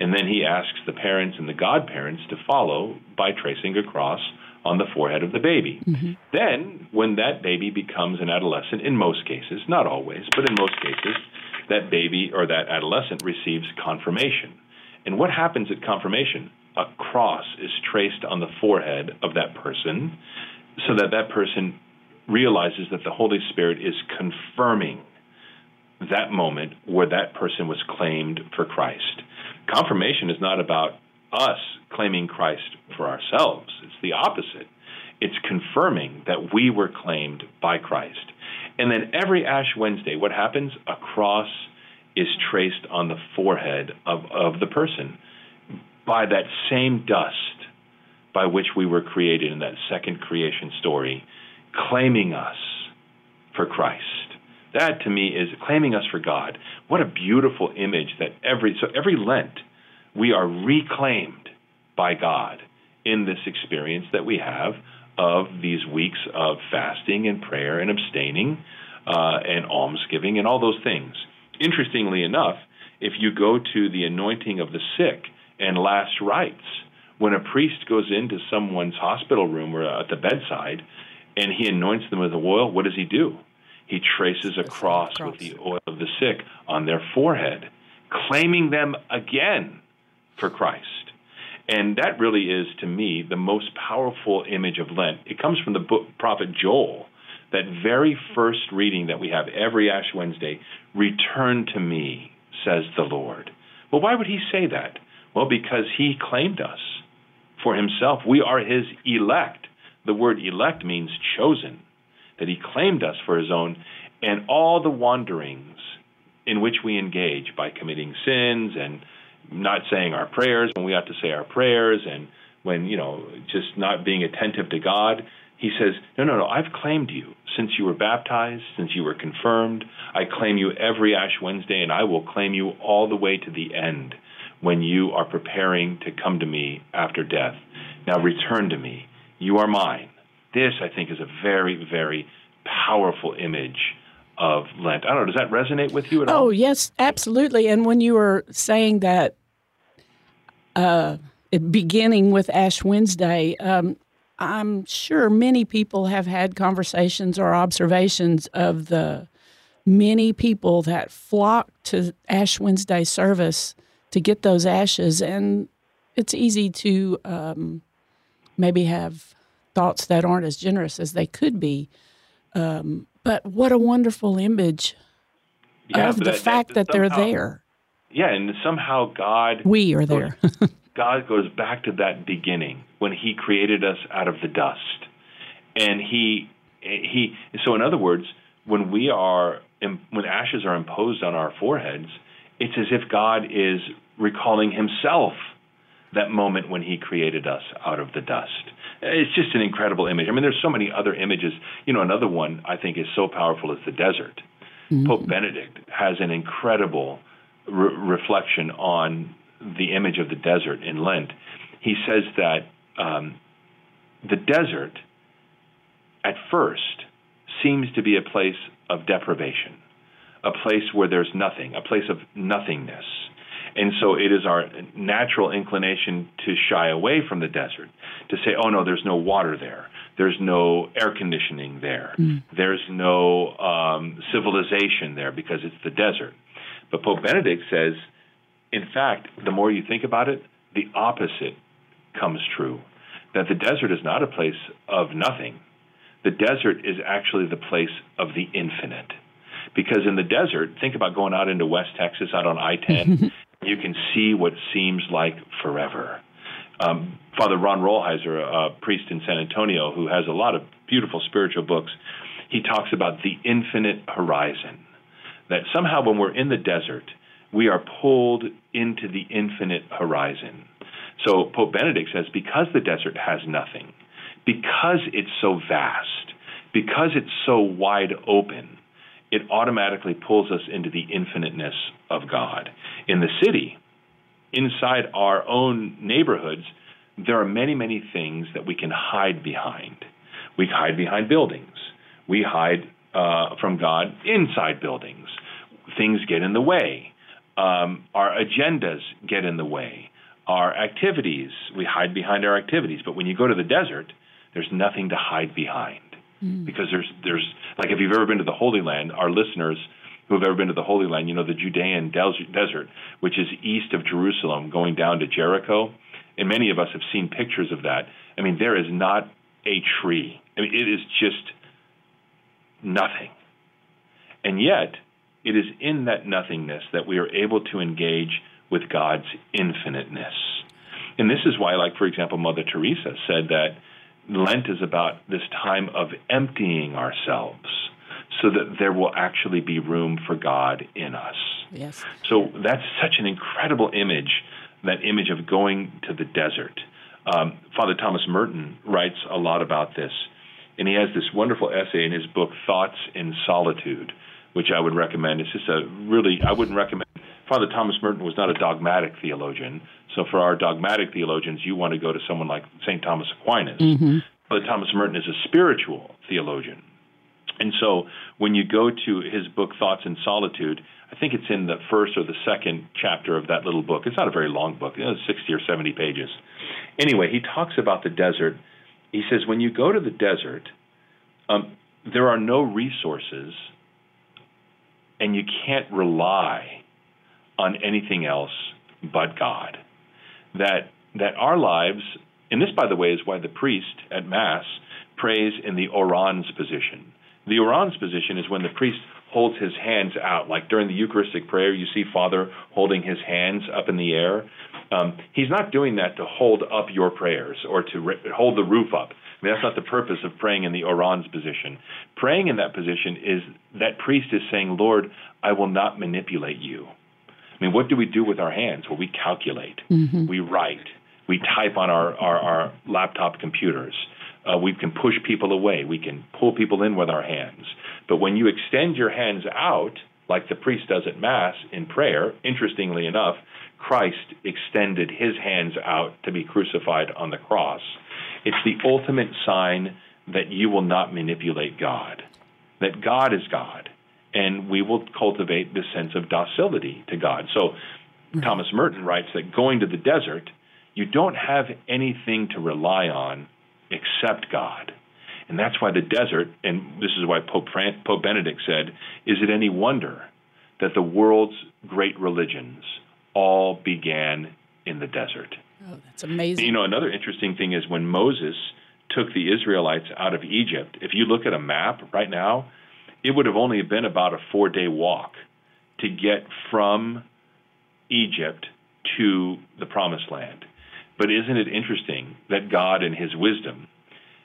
And then he asks the parents and the godparents to follow by tracing a cross on the forehead of the baby. Mm-hmm. Then, when that baby becomes an adolescent, in most cases, not always, but in most cases, that baby or that adolescent receives confirmation. And what happens at confirmation? A cross is traced on the forehead of that person so that that person realizes that the Holy Spirit is confirming that moment where that person was claimed for Christ. Confirmation is not about us claiming Christ for ourselves, it's the opposite. It's confirming that we were claimed by Christ. And then every Ash Wednesday, what happens? A cross is traced on the forehead of, of the person by that same dust by which we were created in that second creation story, claiming us for Christ. That to me is claiming us for God. What a beautiful image that every so every Lent we are reclaimed by God in this experience that we have of these weeks of fasting and prayer and abstaining uh, and almsgiving and all those things. Interestingly enough, if you go to the anointing of the sick and last rites, when a priest goes into someone's hospital room or at the bedside and he anoints them with oil, what does he do? He traces a cross with the oil of the sick on their forehead, claiming them again for Christ. And that really is, to me, the most powerful image of Lent. It comes from the book prophet Joel, that very first reading that we have every Ash Wednesday Return to me, says the Lord. Well, why would he say that? Well, because he claimed us for himself. We are his elect. The word elect means chosen, that he claimed us for his own, and all the wanderings in which we engage by committing sins and not saying our prayers when we ought to say our prayers and when, you know, just not being attentive to God. He says, No, no, no, I've claimed you since you were baptized, since you were confirmed. I claim you every Ash Wednesday, and I will claim you all the way to the end when you are preparing to come to me after death. Now return to me. You are mine. This, I think, is a very, very powerful image of Lent. I don't know, does that resonate with you at all? Oh, yes, absolutely. And when you were saying that, uh, beginning with Ash Wednesday, um, I'm sure many people have had conversations or observations of the many people that flock to Ash Wednesday service to get those ashes. And it's easy to um, maybe have thoughts that aren't as generous as they could be. Um, but what a wonderful image Yeah, of the that- fact that, that they're there. Yeah, and somehow God We are there. [laughs] God goes back to that beginning when He created us out of the dust, and He He. So in other words, when we are when ashes are imposed on our foreheads, it's as if God is recalling Himself that moment when He created us out of the dust. It's just an incredible image. I mean, there's so many other images. You know, another one I think is so powerful is the desert. Pope Benedict has an incredible re- reflection on the image of the desert in Lent. He says that um, the desert, at first, seems to be a place of deprivation, a place where there's nothing, a place of nothingness. And so it is our natural inclination to shy away from the desert, to say, oh no, there's no water there. There's no air conditioning there. There's no um, civilization there because it's the desert. But Pope Benedict says, in fact, the more you think about it, the opposite comes true. That the desert is not a place of nothing. The desert is actually the place of the infinite. Because in the desert, think about going out into West Texas, out on I 10, [laughs] you can see what seems like forever. Um, Father Ron Rolheiser, a priest in San Antonio who has a lot of beautiful spiritual books, he talks about the infinite horizon. That somehow when we're in the desert, we are pulled into the infinite horizon. So Pope Benedict says because the desert has nothing, because it's so vast, because it's so wide open, it automatically pulls us into the infiniteness of God. In the city, inside our own neighborhoods, there are many, many things that we can hide behind. We hide behind buildings. We hide uh, from God inside buildings. Things get in the way. Um, our agendas get in the way. Our activities, we hide behind our activities. But when you go to the desert, there's nothing to hide behind Mm. because there's there's like if you've ever been to the Holy Land, our listeners who have ever been to the Holy Land, you know the Judean des- desert, which is east of Jerusalem, going down to Jericho, and many of us have seen pictures of that. I mean, there is not a tree. I mean, it is just nothing, and yet it is in that nothingness that we are able to engage with God's infiniteness. And this is why, like, for example, Mother Teresa said that Lent is about this time of emptying ourselves so that there will actually be room for God in us. yes. So that's such an incredible image, that image of going to the desert. Um, Father Thomas Merton writes a lot about this, and he has this wonderful essay in his book, Thoughts in Solitude, which I would recommend. It's just a really, I wouldn't recommend. Father Thomas Merton was not a dogmatic theologian, so for our dogmatic theologians, you want to go to someone like St. Thomas Aquinas. But Thomas Merton is a spiritual theologian. And so when you go to his book, Thoughts in Solitude, I think it's in the first or the second chapter of that little book. It's not a very long book, you know, it's 60 or 70 pages. Anyway, he talks about the desert. He says, when you go to the desert, um, there are no resources, and you can't rely on anything else but God. That that our lives, and this, by the way, is why the priest at Mass prays in the orans position. The orans position is when the priest holds his hands out, like during the Eucharistic prayer, you see Father holding his hands up in the air. Um, he's not doing that to hold up your prayers or to re- hold the roof up. I mean, that's not the purpose of praying in the orans position. Praying in that position is that priest is saying, Lord, I will not manipulate you. I mean, what do we do with our hands? Well, we calculate, we write, we type on our, our, our laptop computers. Uh, we can push people away, we can pull people in with our hands. But when you extend your hands out, like the priest does at Mass in prayer, interestingly enough, Christ extended his hands out to be crucified on the cross. It's the ultimate sign that you will not manipulate God, that God is God and we will cultivate this sense of docility to God. So Thomas Merton writes that going to the desert, you don't have anything to rely on except God. And that's why the desert, and this is why Pope, Fran- Pope Benedict said, is it any wonder that the world's great religions all began in the desert. Oh, that's amazing. You know, another interesting thing is when Moses took the Israelites out of Egypt, if you look at a map right now, it would have only been about a four day walk to get from Egypt to the promised land. But isn't it interesting that God, in his wisdom,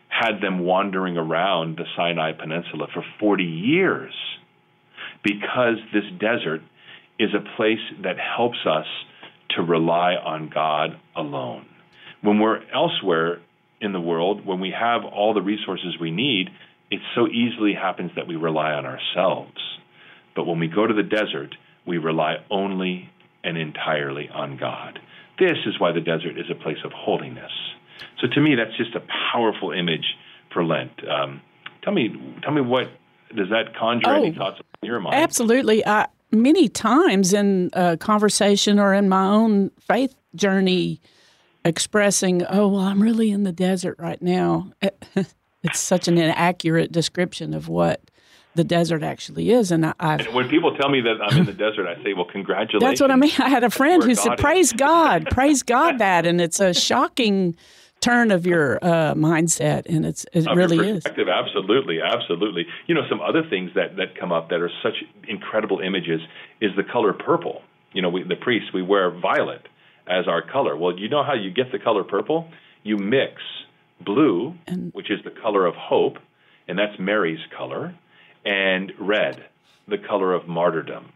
had them wandering around the Sinai Peninsula for 40 years? Because this desert is a place that helps us to rely on God alone. When we're elsewhere in the world, when we have all the resources we need, it so easily happens that we rely on ourselves. But when we go to the desert, we rely only and entirely on God. This is why the desert is a place of holiness. So to me, that's just a powerful image for Lent. Um, tell me, tell me what does that conjure any Oh, thoughts in your mind? Absolutely. I, many times in a conversation or in my own faith journey, expressing, oh, well, I'm really in the desert right now. [laughs] It's such an inaccurate description of what the desert actually is. And I, And when people tell me that I'm in the desert, I say, "Well, congratulations." That's what I mean. [laughs] I had a friend who said, God is. "Praise God, [laughs] praise God that," and it's a shocking turn of your uh, mindset, and it's it Of really is. absolutely, absolutely. You know, some other things that that come up that are such incredible images is the color purple. You know, we, the priests we wear violet as our color. Well, you know how you get the color purple? You mix blue, and, which is the color of hope, and that's Mary's color, and red, the color of martyrdom.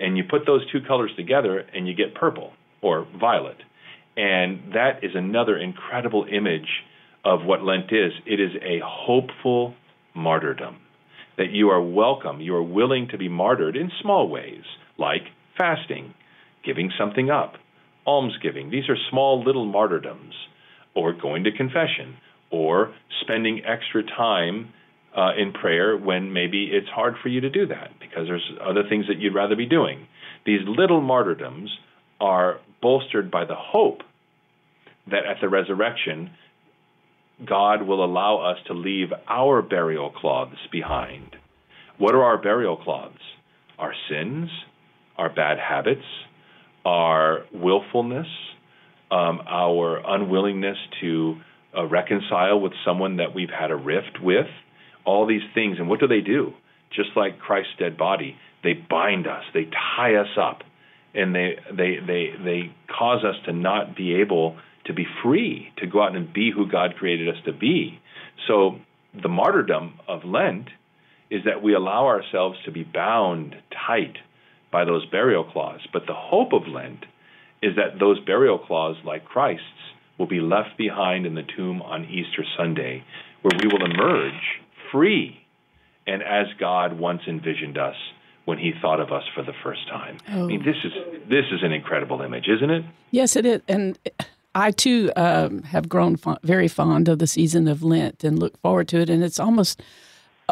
And you put those two colors together and you get purple or violet. And that is another incredible image of what Lent is. It is a hopeful martyrdom. That you are welcome, you are willing to be martyred in small ways, like fasting, giving something up, almsgiving. These are small little martyrdoms, or going to confession, or spending extra time uh, in prayer when maybe it's hard for you to do that because there's other things that you'd rather be doing. These little martyrdoms are bolstered by the hope that at the resurrection, God will allow us to leave our burial cloths behind. What are our burial cloths? Our sins, our bad habits, our willfulness, um, our unwillingness to uh, reconcile with someone that we've had a rift with, all these things. And what do they do? Just like Christ's dead body, they bind us, they tie us up, and they they they they cause us to not be able to be free to go out and be who God created us to be. So the martyrdom of Lent is that we allow ourselves to be bound tight by those burial cloths. But the hope of Lent is that those burial cloths, like Christ's, will be left behind in the tomb on Easter Sunday, where we will emerge free and as God once envisioned us when he thought of us for the first time. I mean, this is this is an incredible image, isn't it? Yes, it is, and I too um, have grown fo- very fond of the season of Lent and look forward to it. And it's almost,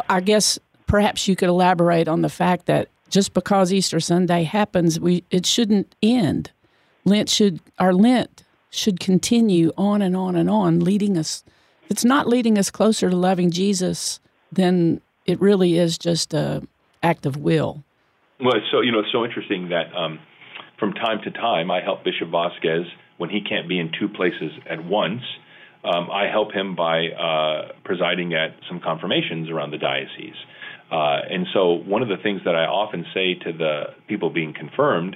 I guess, perhaps you could elaborate on the fact that just because Easter Sunday happens, we it shouldn't end. Lent should our Lent should continue on and on and on, leading us. It's not leading us closer to loving Jesus, then it really is just a act of will. Well, it's so you know, it's so interesting that um, from time to time I help Bishop Vasquez when he can't be in two places at once. Um, I help him by uh, presiding at some confirmations around the diocese. Uh, and so, one of the things that I often say to the people being confirmed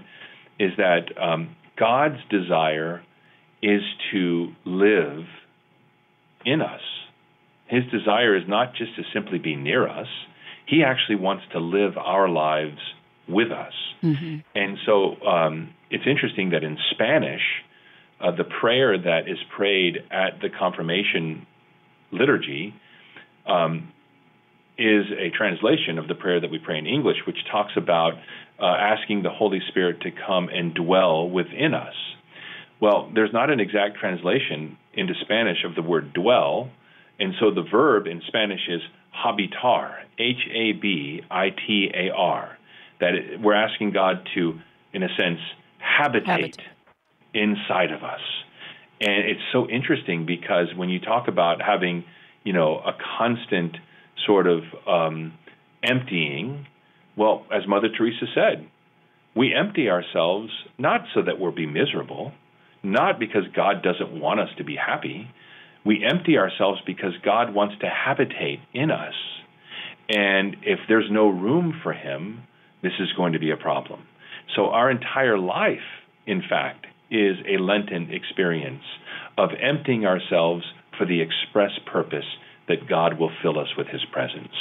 is that um, God's desire is to live in us. His desire is not just to simply be near us, He actually wants to live our lives with us. And so um, it's interesting that in Spanish, uh, the prayer that is prayed at the confirmation liturgy um, is a translation of the prayer that we pray in English, which talks about uh, asking the Holy Spirit to come and dwell within us. Well, there's not an exact translation into Spanish of the word dwell, and so the verb in Spanish is habitar, H A B I T A R. That it, we're asking God to, in a sense, habitate Habitate. inside of us. And it's so interesting because when you talk about having, you know, a constant sort of um, emptying, well, as Mother Teresa said, we empty ourselves not so that we'll be miserable, not because God doesn't want us to be happy. We empty ourselves because God wants to habitate in us. And if there's no room for Him, this is going to be a problem. So, our entire life, in fact, is a Lenten experience of emptying ourselves for the express purpose that God will fill us with His presence.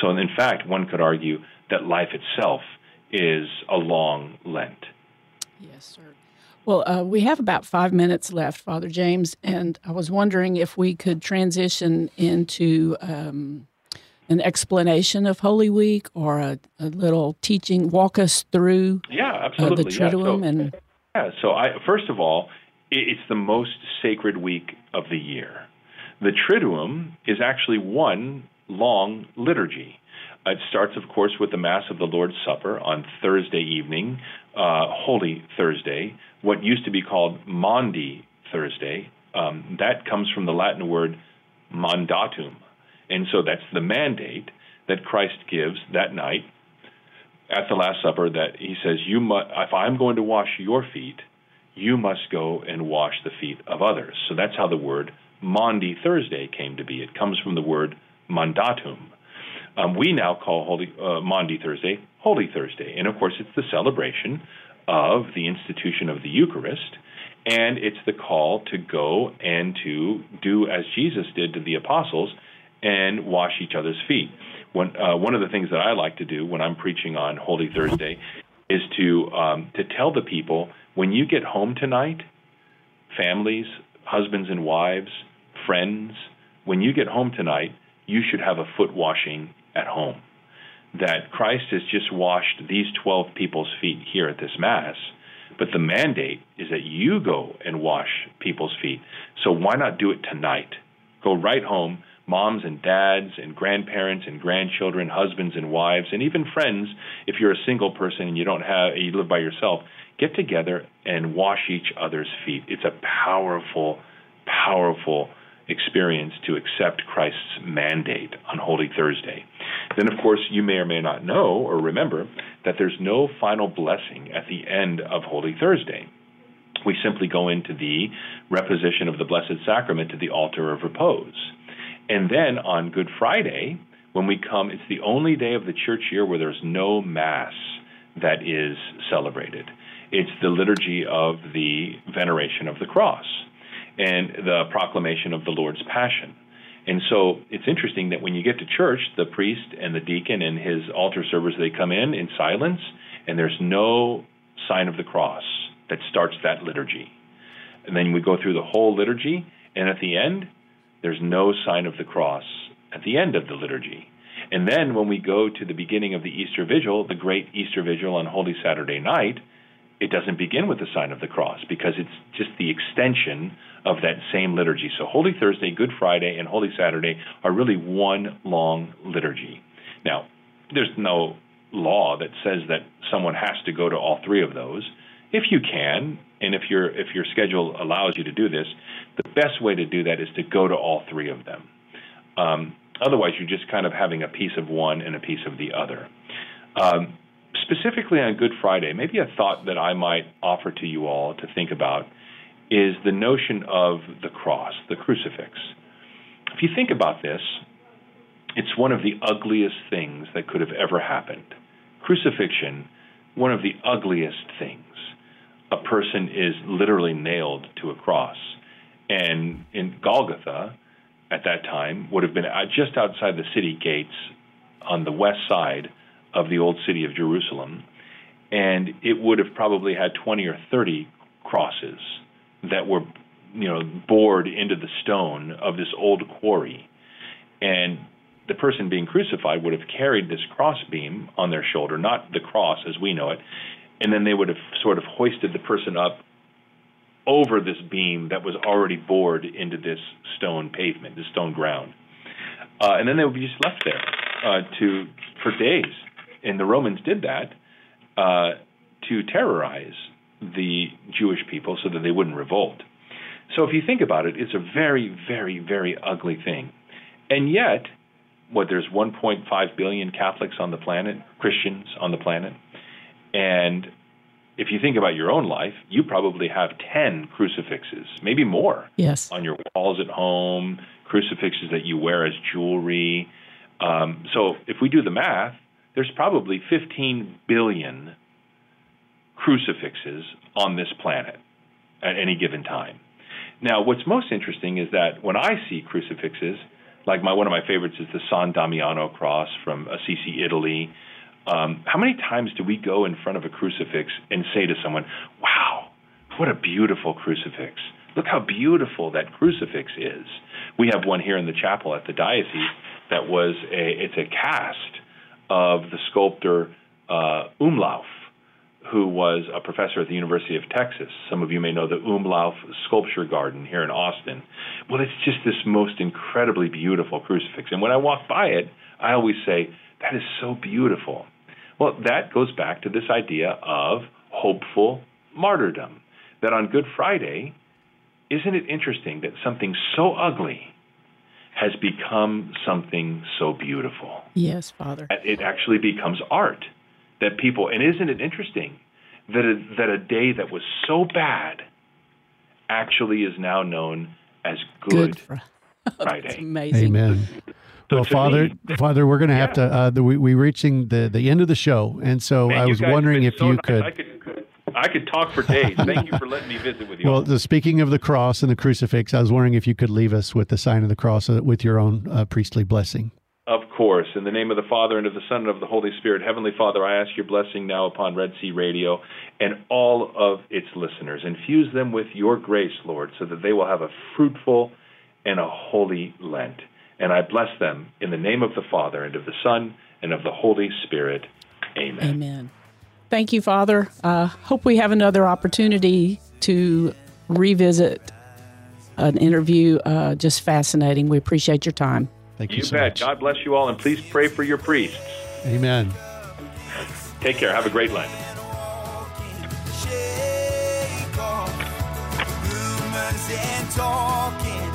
So, in fact, one could argue that life itself is a long Lent. Yes, sir. Well, uh, we have about five minutes left, Father James, and I was wondering if we could transition into um, an explanation of Holy Week or a, a, little teaching, walk us through yeah, absolutely. Uh, the Triduum. Yeah, so, and yeah, so I, first of all, it's the most sacred week of the year. The Triduum is actually one long liturgy. It starts, of course, with the Mass of the Lord's Supper on Thursday evening, uh, Holy Thursday, what used to be called Maundy Thursday. Um, that comes from the Latin word mandatum. And so that's the mandate that Christ gives that night at the Last Supper that he says, you must, if I'm going to wash your feet, you must go and wash the feet of others. So that's how the word Maundy Thursday came to be. It comes from the word mandatum, um, we now call Holy uh, Maundy Thursday Holy Thursday, and of course it's the celebration of the institution of the Eucharist, and it's the call to go and to do as Jesus did to the apostles and wash each other's feet. One uh, one of the things that I like to do when I'm preaching on Holy Thursday is to um, to tell the people when you get home tonight, families, husbands and wives, friends, when you get home tonight, you should have a foot washing at home. That Christ has just washed these 12 people's feet here at this Mass, but the mandate is that you go and wash people's feet. So why not do it tonight? Go right home, moms and dads and grandparents and grandchildren, husbands and wives, and even friends. If you're a single person and you don't have you live by yourself, get together and wash each other's feet. It's a powerful, powerful experience to accept Christ's mandate on Holy Thursday. Then, of course, you may or may not know or remember that there's no final blessing at the end of Holy Thursday. We simply go into the reposition of the Blessed Sacrament to the altar of repose. And then on Good Friday, when we come, it's the only day of the church year where there's no Mass that is celebrated. It's the liturgy of the veneration of the cross and the proclamation of the Lord's Passion. And so it's interesting that when you get to church, the priest and the deacon and his altar servers they come in in silence, and there's no sign of the cross that starts that liturgy. And then we go through the whole liturgy, and at the end, there's no sign of the cross at the end of the liturgy. And then when we go to the beginning of the Easter Vigil, the great Easter Vigil on Holy Saturday night, it doesn't begin with the sign of the cross because it's just the extension of that same liturgy. So Holy Thursday, Good Friday, and Holy Saturday are really one long liturgy. Now, there's no law that says that someone has to go to all three of those. If you can, and if your if your schedule allows you to do this, the best way to do that is to go to all three of them. Um, otherwise, you're just kind of having a piece of one and a piece of the other. Um, specifically on Good Friday, maybe a thought that I might offer to you all to think about is the notion of the cross, the crucifix. If you think about this, it's one of the ugliest things that could have ever happened. Crucifixion, one of the ugliest things. A person is literally nailed to a cross. And in Golgotha, at that time, would have been uh, just outside the city gates on the west side of the old city of Jerusalem, and it would have probably had 20 or 30 crosses that were, you know, bored into the stone of this old quarry. And the person being crucified would have carried this crossbeam on their shoulder, not the cross as we know it, and then they would have sort of hoisted the person up over this beam that was already bored into this stone pavement, this stone ground. Uh, and then they would be just left there uh, to for days and the Romans did that uh, to terrorize the Jewish people so that they wouldn't revolt. So if you think about it, it's a very, very, very ugly thing. And yet, what there's 1.5 billion Catholics on the planet, Christians on the planet, and if you think about your own life, you probably have 10 crucifixes, maybe more, Yes. on your walls at home, crucifixes that you wear as jewelry. Um, so if we do the math, there's probably 15 billion crucifixes on this planet at any given time. Now, what's most interesting is that when I see crucifixes, like my one of my favorites is the San Damiano cross from Assisi, Italy. Um, how many times do we go in front of a crucifix and say to someone, "Wow, what a beautiful crucifix! Look how beautiful that crucifix is." We have one here in the chapel at the diocese that was a it's a cast of the sculptor uh, Umlauf, who was a professor at the University of Texas. Some of you may know the Umlauf Sculpture Garden here in Austin. Well, it's just this most incredibly beautiful crucifix. And when I walk by it, I always say, that is so beautiful. Well, that goes back to this idea of hopeful martyrdom. That on Good Friday, isn't it interesting that something so ugly has become something so beautiful? Yes, Father. it actually becomes art that people and isn't it interesting that a, that a day that was so bad actually is now known as good, Good Fri- [laughs] Friday. Amazing. Amen. So Well, Father, me- Father, we're going to have to. Uh, the, we we reaching the the end of the show, and so Man, I was wondering if so you nice. could. I could talk for days. Thank you for letting me visit with you. Well, the, speaking of the cross and the crucifix, I was wondering if you could leave us with the sign of the cross uh, with your own uh, priestly blessing. Of course. In the name of the Father, and of the Son, and of the Holy Spirit. Heavenly Father, I ask your blessing now upon Red Sea Radio and all of its listeners. Infuse them with your grace, Lord, so that they will have a fruitful and a holy Lent. And I bless them in the name of the Father, and of the Son, and of the Holy Spirit. Amen. Amen. Thank you, Father. Uh, hope we have another opportunity to revisit an interview. Uh, just fascinating. We appreciate your time. Thank you, You so bet. much. God bless you all, and please pray for your priests. Amen. Take care. Have a great Lent. Shake off rumors and talking.